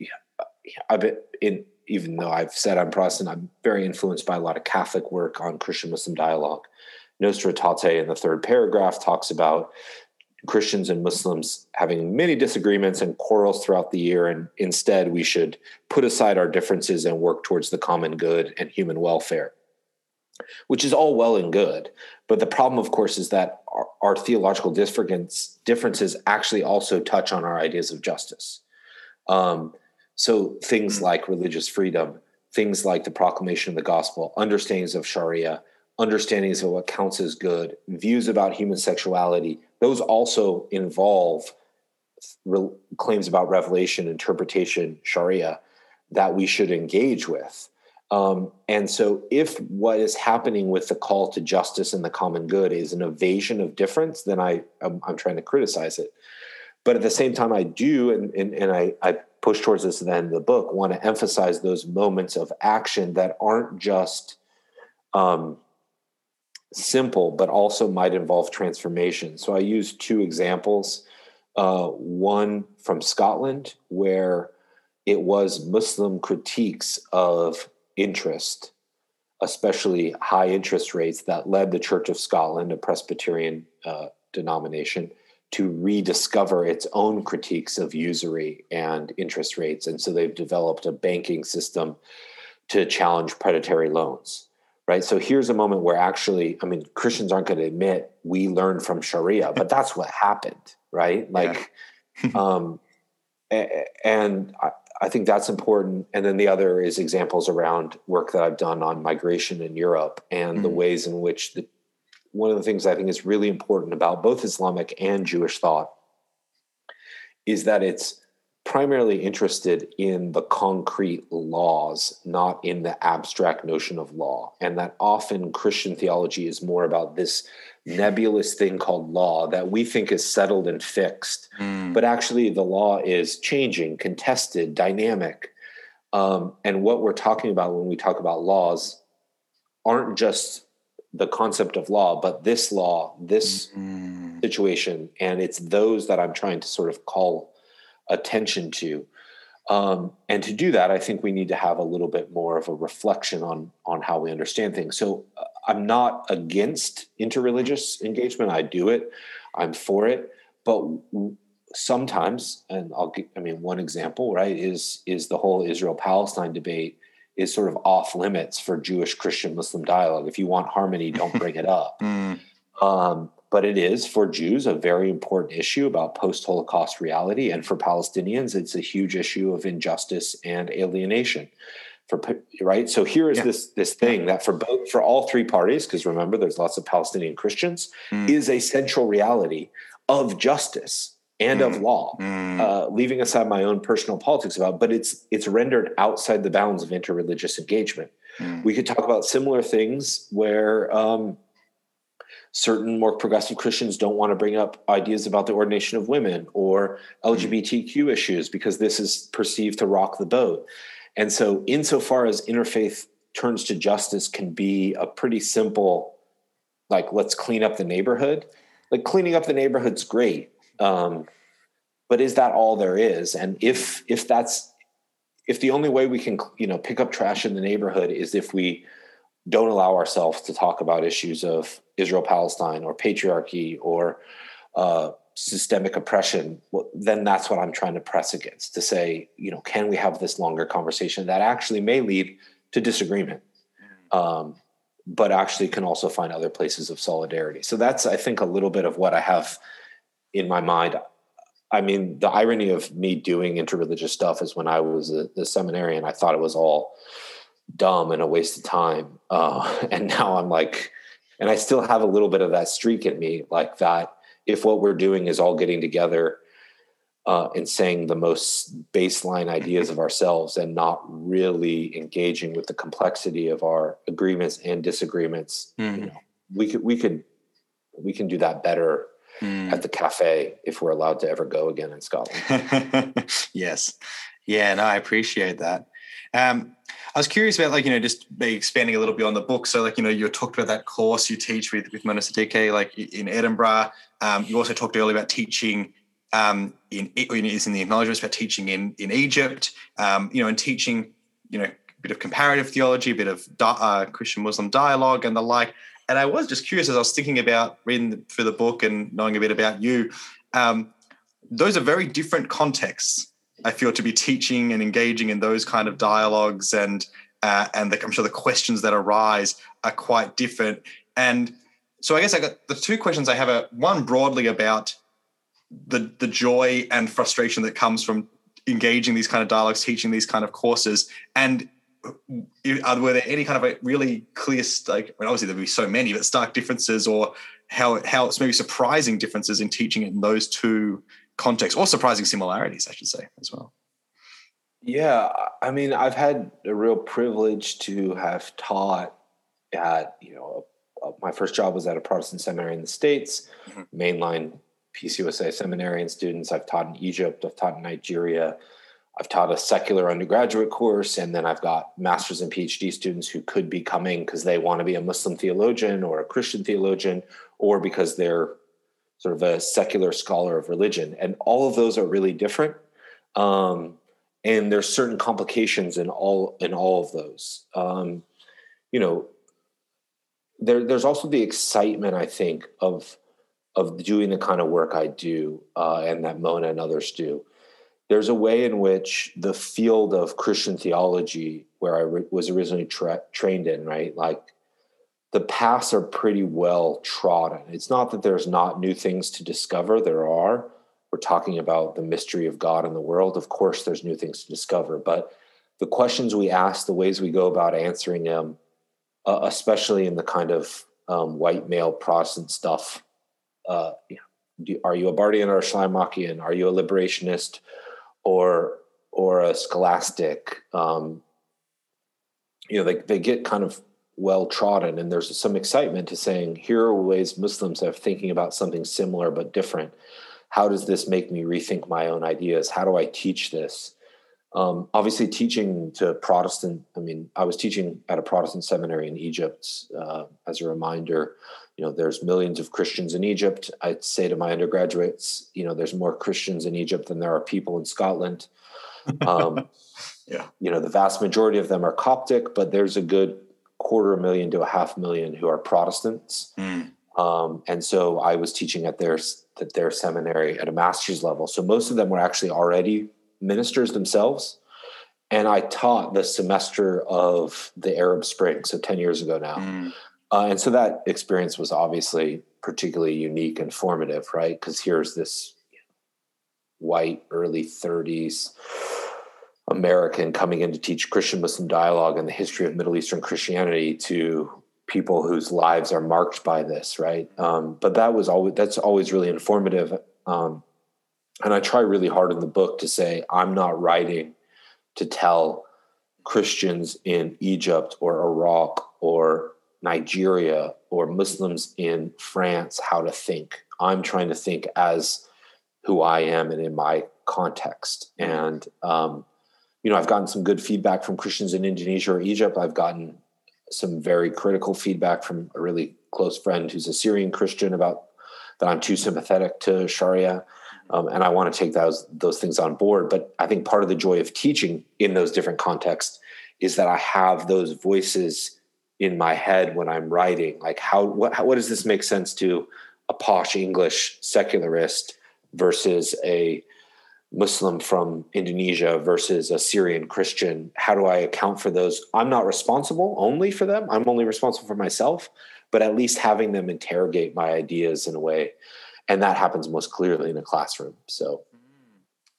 i've been in even though i've said i'm protestant i'm very influenced by a lot of catholic work on christian muslim dialogue. Nostra aetate in the third paragraph talks about Christians and Muslims having many disagreements and quarrels throughout the year, and instead we should put aside our differences and work towards the common good and human welfare, which is all well and good. But the problem, of course, is that our, our theological differences actually also touch on our ideas of justice. Um, so things mm. like religious freedom, things like the proclamation of the gospel, understandings of Sharia, understandings of what counts as good, views about human sexuality, those also involve re- claims about revelation, interpretation, Sharia that we should engage with. Um, and so, if what is happening with the call to justice and the common good is an evasion of difference, then I I'm, I'm trying to criticize it. But at the same time, I do, and and, and I, I push towards this then in the book, want to emphasize those moments of action that aren't just um, simple, but also might involve transformation. So I use two examples. Uh, one from Scotland, where it was Muslim critiques of interest, especially high interest rates, that led the Church of Scotland, a Presbyterian uh, denomination, to rediscover its own critiques of usury and interest rates. And so they've developed a banking system to challenge predatory loans. Right. So here's a moment where actually, I mean, Christians aren't going to admit we learned from Sharia, but that's what happened. Right. Like, yeah. um, and I, I think that's important. And then the other is examples around work that I've done on migration in Europe and mm-hmm. the ways in which the one of the things I think is really important about both Islamic and Jewish thought is that it's primarily interested in the concrete laws, not in the abstract notion of law. And that often Christian theology is more about this nebulous thing called law that we think is settled and fixed. Mm. But actually, the law is changing, contested, dynamic. Um, and what we're talking about when we talk about laws aren't just the concept of law, but this law, this mm-hmm. situation, and it's those that I'm trying to sort of call attention to. Um, and to do that, I think we need to have a little bit more of a reflection on on how we understand things. So uh, I'm not against interreligious engagement. I do it. I'm for it. But sometimes, and I'll give, I mean, one example, right, is is the whole Israel Palestine debate is sort of off limits for Jewish Christian Muslim dialogue. If you want harmony, don't bring it up. mm. um, but it is for Jews a very important issue about post Holocaust reality. And for Palestinians, it's a huge issue of injustice and alienation. For, right so here is yeah. this this thing that for both for all three parties because remember there's lots of palestinian christians mm. is a central reality of justice and mm. of law, mm. uh, leaving aside my own personal politics about, but it's it's rendered outside the bounds of interreligious engagement. Mm. We could talk about similar things where um, certain more progressive Christians don't want to bring up ideas about the ordination of women or LGBTQ issues because this is perceived to rock the boat. And so, insofar as interfaith turns to justice can be a pretty simple, like let's clean up the neighborhood. Like cleaning up the neighborhood's great um, but is that all there is? And if if that's if the only way we can you know pick up trash in the neighborhood is if we don't allow ourselves to talk about issues of Israel Palestine or patriarchy or uh, systemic oppression, well, then that's what I'm trying to press against to say, you know, can we have this longer conversation that actually may lead to disagreement, mm. um, but actually can also find other places of solidarity. So that's, I think, a little bit of what I have in my mind. I mean, the irony of me doing interreligious stuff is when I was a, a seminarian, I thought it was all dumb and a waste of time. Uh, and now I'm like, and I still have a little bit of that streak in me, like that. If what we're doing is all getting together uh, and saying the most baseline ideas of ourselves and not really engaging with the complexity of our agreements and disagreements, mm. you know, we could we could we can do that better mm. at the cafe if we're allowed to ever go again in Scotland. yes. Yeah, no, I appreciate that. Um, I was curious about like, you know, just be expanding a little bit on the book. So like, you know, you talked about that course you teach with, with Mona Siddiqui, like in Edinburgh. Um, you also talked earlier about teaching um, in, is in the acknowledgements about teaching in, in Egypt, um, you know, and teaching, you know, a bit of comparative theology, a bit of uh, Christian Muslim dialogue and the like. And I was just curious as I was thinking about reading through the book and knowing a bit about you. Um, those are very different contexts. I feel to be teaching and engaging in those kind of dialogues, and uh, and the, I'm sure the questions that arise are quite different. And so I guess I got the two questions I have are one broadly about the the joy and frustration that comes from engaging these kind of dialogues, teaching these kind of courses, and are, were there any kind of a really clear, like, obviously there'd be so many, but stark differences or how, how it's maybe surprising differences in teaching in those two contexts or surprising similarities, I should say, as well? Yeah, I mean, I've had a real privilege to have taught at, you know, my first job was at a Protestant seminary in the States, mm-hmm. mainline PCUSA seminarian students. I've taught in Egypt, I've taught in Nigeria, I've taught a secular undergraduate course, and then I've got master's and PhD students who could be coming because they want to be a Muslim theologian or a Christian theologian, or because they're sort of a secular scholar of religion. And all of those are really different. Um, and there's certain complications in all in all of those. Um, you know, there, there's also the excitement, I think, of of doing the kind of work I do uh, and that Mona and others do there's a way in which the field of Christian theology, where I re- was originally tra- trained in, right, like the paths are pretty well trodden. It's not that there's not new things to discover, there are. We're talking about the mystery of God in the world. Of course, there's new things to discover, but the questions we ask, the ways we go about answering them, uh, especially in the kind of um, white male Protestant stuff, uh, do, are you a Barthian or a Schleiermachian? Are you a liberationist? or or a scholastic um, you know they, they get kind of well trodden and there's some excitement to saying here are ways muslims are thinking about something similar but different. How does this make me rethink my own ideas? How do i teach this? Um, obviously teaching to protestant i mean i was teaching at a protestant seminary in egypt uh, as a reminder you know there's millions of christians in egypt. I'd say to my undergraduates you know there's more christians in egypt than there are people in scotland. Um, yeah. you know the vast majority of them are coptic but there's a good quarter million to a half million who are protestants. Mm. um, and so i was teaching at their at their seminary at a master's level. So most of them were actually already ministers themselves. And i taught the semester of the arab spring so 10 years ago now. Mm. Uh, and so that experience was obviously particularly unique and formative, right? Because here's this white, early 30s American coming in to teach Christian Muslim dialogue and the history of Middle Eastern Christianity to people whose lives are marked by this, right? Um, but that was always that's always really informative. Um, and I try really hard in the book to say I'm not writing to tell Christians in Egypt or Iraq or Nigeria or Muslims in France how to think. I'm trying to think as who I am and in my context. And, um, you know, I've gotten some good feedback from Christians in Indonesia or Egypt. I've gotten some very critical feedback from a really close friend who's a Syrian Christian about that I'm too sympathetic to Sharia. Um, and I want to take those those things on board. But I think part of the joy of teaching in those different contexts is that I have those voices in my head when I'm writing. Like how what how, what does this make sense to a posh English secularist versus a Muslim from Indonesia versus a Syrian Christian? How do I account for those? I'm not responsible only for them. I'm only responsible for myself, but at least having them interrogate my ideas in a way. And that happens most clearly in a classroom. So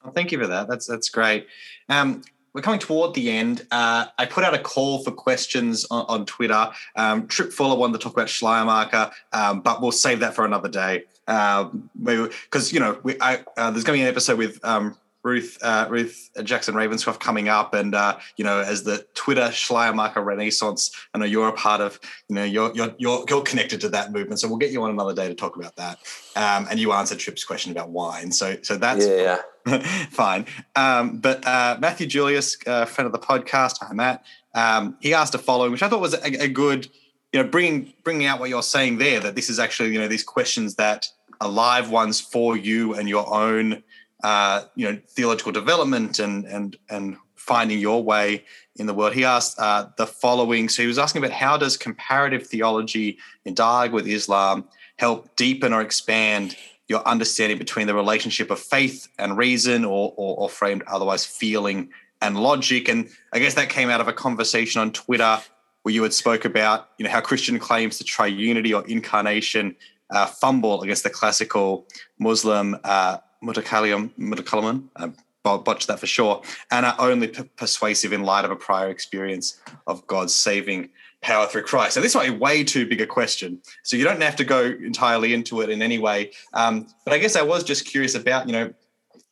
well, thank you for that. That's that's great. Um, we're coming toward the end. Uh, I put out a call for questions on, on Twitter. Um, Tripp Fuller wanted to talk about Schleiermacher, um, but we'll save that for another day. Um, because you know we, I, uh, there's going to be an episode with um, Ruth uh, Ruth Jackson Ravenscroft coming up, and uh, you know, as the Twitter Schleiermacher Renaissance, I know you're a part of. You know, you're you're you're, you're connected to that movement, so we'll get you on another day to talk about that. Um, and you answered Tripp's question about wine, so so that's yeah, fine. Um, but uh, Matthew Julius, uh, friend of the podcast, hi Matt. Um, he asked a following, which I thought was a, a good, you know, bringing bringing out what you're saying there. That this is actually you know these questions that are live ones for you and your own uh, you know theological development and and and finding your way in the world. He asked uh, the following. So he was asking about how does comparative theology in dialogue with Islam help deepen or expand your understanding between the relationship of faith and reason, or, or, or framed otherwise, feeling and logic. And I guess that came out of a conversation on Twitter where you had spoke about you know how Christian claims to triunity or incarnation uh, fumble against the classical Muslim uh, Mutakallim, Mutakalliman, uh, botched that for sure, and are only p- persuasive in light of a prior experience of God's saving power through Christ. So this might be way too big a question. So you don't have to go entirely into it in any way. Um, but I guess I was just curious about, you know,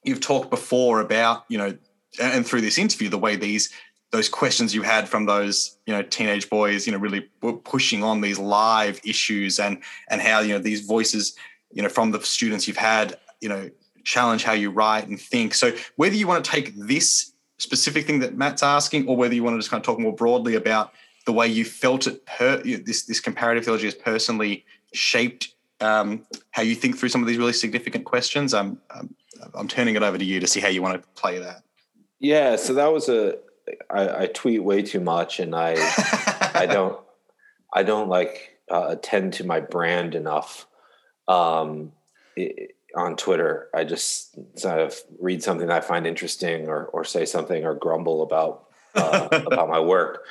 you've talked before about, you know, and through this interview, the way these those questions you had from those you know teenage boys you know really pushing on these live issues and and how you know these voices you know from the students you've had you know challenge how you write and think. So whether you want to take this specific thing that matt's asking or whether you want to just kind of talk more broadly about the way you felt it per you know, this this comparative theology has personally shaped um, how you think through some of these really significant questions i'm I'm, I'm turning it over to you to see how you want to play that. Yeah so that was a I, I tweet way too much, and I I don't I don't like uh, attend to my brand enough um, it, on Twitter. I just sort of read something I find interesting, or or say something, or grumble about uh, about my work.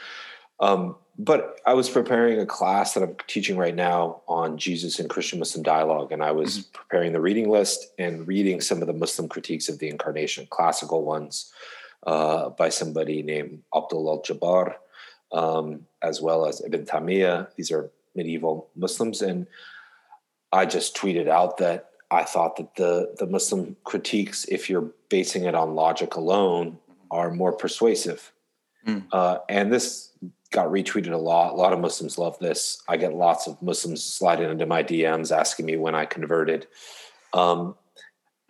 Um, but I was preparing a class that I'm teaching right now on Jesus and Christian Muslim dialogue, and I was mm-hmm. preparing the reading list and reading some of the Muslim critiques of the incarnation, classical ones uh, by somebody named Abdul al Jabbar, um, as well as Ibn Taymiyyah. These are medieval Muslims. And I just tweeted out that I thought that the, the Muslim critiques, if you're basing it on logic alone, are more persuasive. Mm. Uh, and this got retweeted a lot. A lot of Muslims love this. I get lots of Muslims sliding into my DMs asking me when I converted. Um,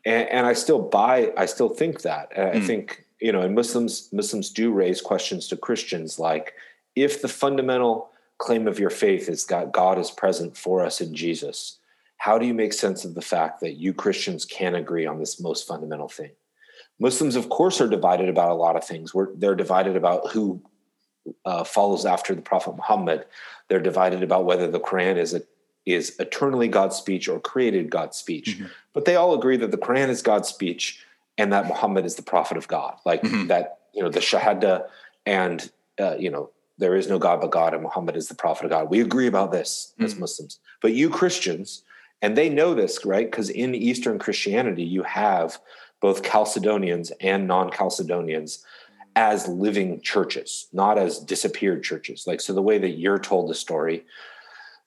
and, and, I still buy, I still think that. Mm. I think you know, and Muslims Muslims do raise questions to Christians like, if the fundamental claim of your faith is that God is present for us in Jesus, how do you make sense of the fact that you Christians can't agree on this most fundamental thing? Muslims, of course, are divided about a lot of things. We're, they're divided about who uh, follows after the Prophet Muhammad. They're divided about whether the Quran is a, is eternally God's speech or created God's speech. Mm-hmm. But they all agree that the Quran is God's speech and that Muhammad is the prophet of God. Like mm-hmm. that, you know, the Shahada and, uh, you know, there is no God but God and Muhammad is the prophet of God. We agree about this mm-hmm. as Muslims. But you Christians, and they know this, right? Because in Eastern Christianity, you have both Chalcedonians and non Chalcedonians as living churches, not as disappeared churches. Like, so the way that you're told the story,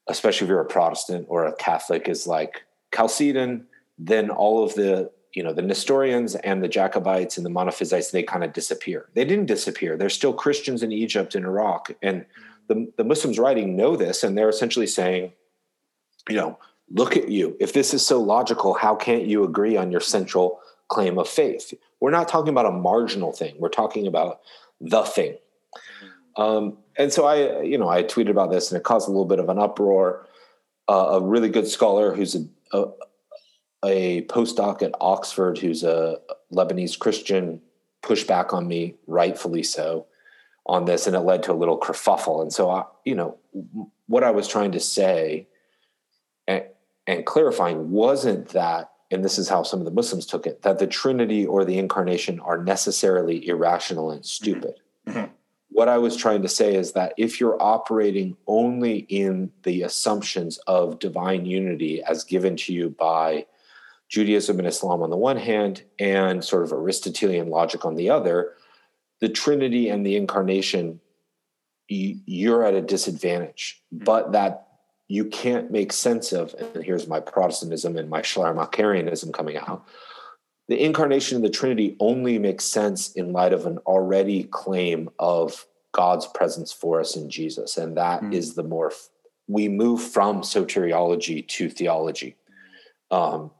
especially if you're a Protestant or a Catholic, is like Chalcedon, then all of the you know the Nestorians and the Jacobites and the Monophysites they kind of disappear. They didn't disappear. There's still Christians in Egypt and Iraq, and the the Muslims writing know this, and they're essentially saying, you know, look at you. If this is so logical, how can't you agree on your central claim of faith? We're not talking about a marginal thing. We're talking about the thing. Um, and so I, you know, I tweeted about this, and it caused a little bit of an uproar. Uh, a really good scholar who's a, a a postdoc at Oxford who's a Lebanese Christian pushed back on me, rightfully so, on this, and it led to a little kerfuffle. And so, I, you know, what I was trying to say and, and clarifying wasn't that, and this is how some of the Muslims took it, that the Trinity or the Incarnation are necessarily irrational and stupid. Mm-hmm. mm-hmm. What I was trying to say is that if you're operating only in the assumptions of divine unity as given to you by Judaism and Islam on the one hand, and sort of Aristotelian logic on the other, the Trinity and the Incarnation, you're at a disadvantage. Mm-hmm. But that you can't make sense of, and here's my Protestantism and my Schleiermacherianism coming out. The incarnation of the Trinity only makes sense in light of an already claim of God's presence for us in Jesus. And that mm. is the more, we move from soteriology to theology. Um,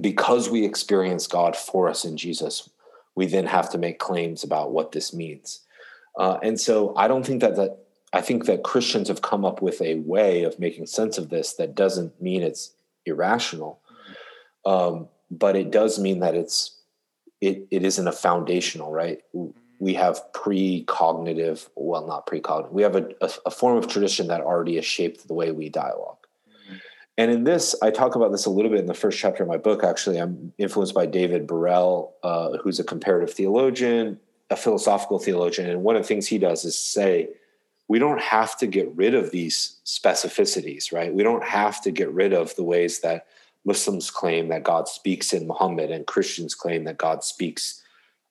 because we experience God for us in Jesus, we then have to make claims about what this means. Uh, and so I don't think that that I think that Christians have come up with a way of making sense of this that doesn't mean it's irrational, um, but it does mean that it's it it isn't a foundational right. We have pre-cognitive, well, not pre-cognitive. We have a, a, a form of tradition that already has shaped the way we dialogue. And in this, I talk about this a little bit in the first chapter of my book. Actually, I'm influenced by David Burrell, uh, who's a comparative theologian, a philosophical theologian. And one of the things he does is say, we don't have to get rid of these specificities, right? We don't have to get rid of the ways that Muslims claim that God speaks in Muhammad and Christians claim that God speaks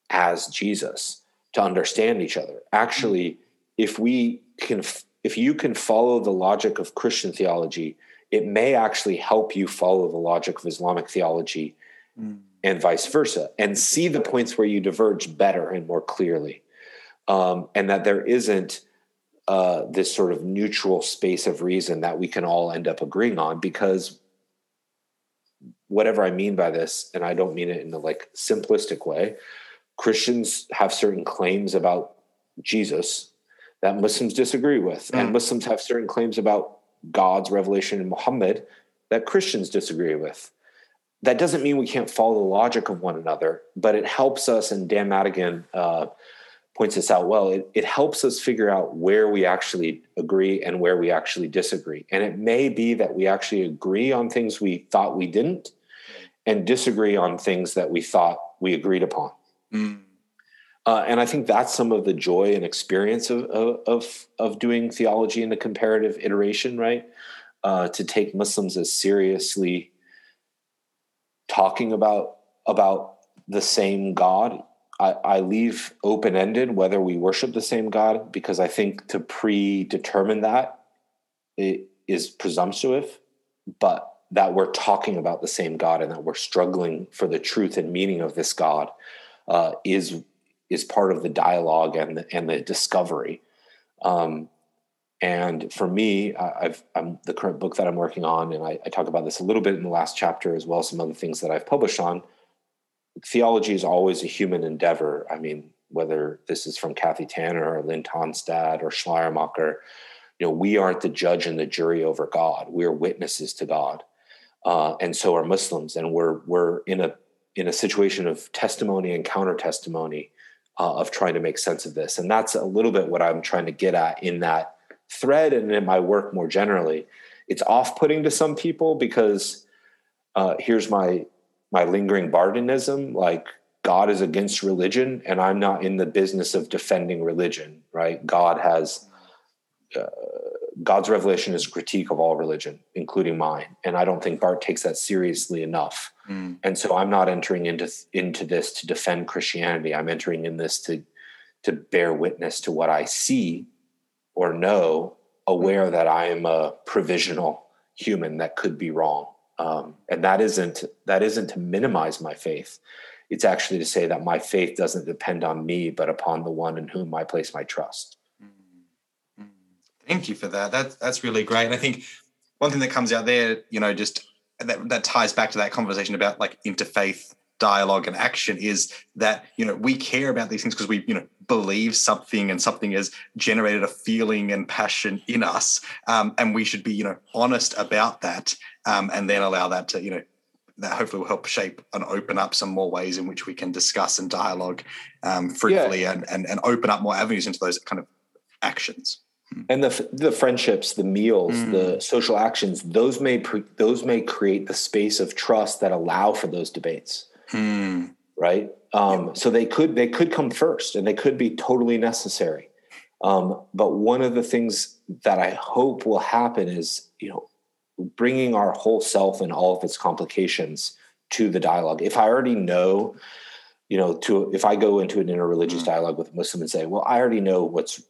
as Jesus to understand each other. Actually, if we can, if you can follow the logic of Christian theology, it may actually help you follow the logic of Islamic theology mm. and vice versa, and see the points where you diverge better and more clearly. Um, and that there isn't uh, this sort of neutral space of reason that we can all end up agreeing on because whatever I mean by this, and I don't mean it in a like simplistic way, Christians have certain claims about Jesus that Muslims disagree with, mm. and Muslims have certain claims about God's revelation in Muhammad that Christians disagree with. That doesn't mean we can't follow the logic of one another, but it helps us, and Dan Madigan uh, points this out well, it, it helps us figure out where we actually agree and where we actually disagree. And it may be that we actually agree on things we thought we didn't and disagree on things that we thought we agreed upon. Mm. Uh, and I think that's some of the joy and experience of, of, of doing theology in a comparative iteration, right? Uh, to take Muslims as seriously talking about about the same God. I, I leave open ended whether we worship the same God because I think to predetermine that is presumptuous, but that we're talking about the same God and that we're struggling for the truth and meaning of this God uh, is is part of the dialogue and the, and the discovery. Um, and for me, I've I'm the current book that I'm working on, and I, I, talk about this a little bit in the last chapter as well some other things that I've published on. Theology is always a human endeavor. I mean, whether this is from Kathy Tanner or Linn Tonstad or Schleiermacher, you know, we aren't the judge and the jury over God. We're witnesses to God uh, and so are Muslims, and we're we're in a in a situation of testimony and counter testimony uh, of trying to make sense of this, and that's a little bit what I'm trying to get at in that thread and in my work more generally. It's off putting to some people because uh, here's my my lingering Barthianism, like God is against religion, and I'm not in the business of defending religion. Right? God has. Uh, God's revelation is a critique of all religion, including mine, and I don't think Barth takes that seriously enough. Mm. And so I'm not entering into into this to defend Christianity. I'm entering in this to to bear witness to what I see or know, aware that I am a provisional human that could be wrong. Um, and that isn't that isn't to minimize my faith. It's actually to say that my faith doesn't depend on me, but upon the one in whom I place my trust. Thank you for that. That that's really great. And I think one thing that comes out there, you know, just that, that ties back to that conversation about like interfaith dialogue and action is that you know we care about these things because we you know believe something and something has generated a feeling and passion in us um, and we should be you know honest about that um, and then allow that to you know that hopefully will help shape and open up some more ways in which we can discuss and dialogue um, fruitfully yeah. and, and and open up more avenues into those kind of actions and the the friendships the meals mm. the social actions those may pre, those may create the space of trust that allow for those debates mm. right um, yeah. so they could they could come first and they could be totally necessary um, but one of the things that i hope will happen is you know bringing our whole self and all of its complications to the dialogue if i already know you know to if i go into an interreligious mm. dialogue with a muslim and say well i already know what's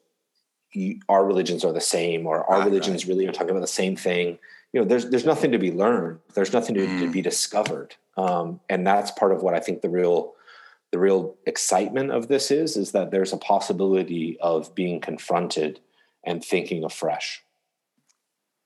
our religions are the same or our right, religions right. really are talking about the same thing you know there's there's nothing to be learned there's nothing to, mm. to be discovered um, and that's part of what i think the real the real excitement of this is is that there's a possibility of being confronted and thinking afresh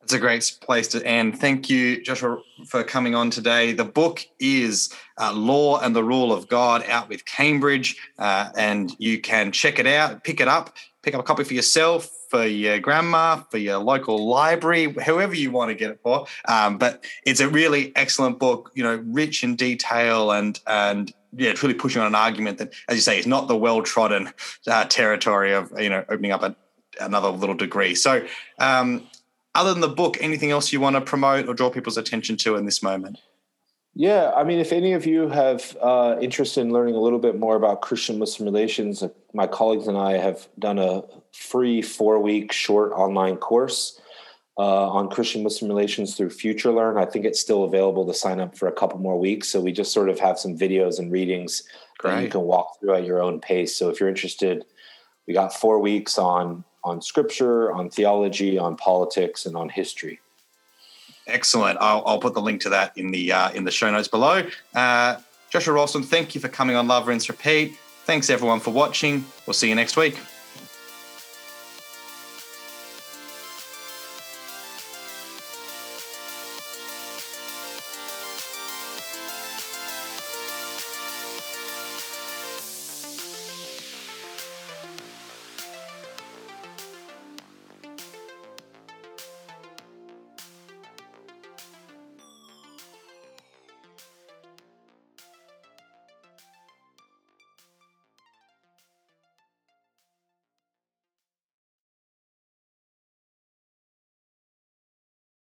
that's a great place to end. Thank you, Joshua, for coming on today. The book is uh, Law and the Rule of God out with Cambridge, uh, and you can check it out, pick it up pick up a copy for yourself, for your grandma, for your local library, however you want to get it for. Um, but it's a really excellent book, you know, rich in detail and and yeah, it's really pushing on an argument that, as you say, is not the well trodden uh, territory of you know opening up a, another little degree. So, um, other than the book, anything else you want to promote or draw people's attention to in this moment? Yeah, I mean, if any of you have uh, interest in learning a little bit more about Christian-Muslim relations, uh, my colleagues and I have done a free four-week short online course uh, on Christian Muslim relations through FutureLearn. I think it's still available to sign up for a couple more weeks. So we just sort of have some videos and readings Great. that you can walk through at your own pace. So if you're interested, we got four weeks on on scripture, on theology, on politics, and on history. Excellent. I'll, I'll put the link to that in the uh, in the show notes below. Uh, Joshua Ralston, thank you for coming on Love Rinse Repeat. Thanks everyone for watching. We'll see you next week.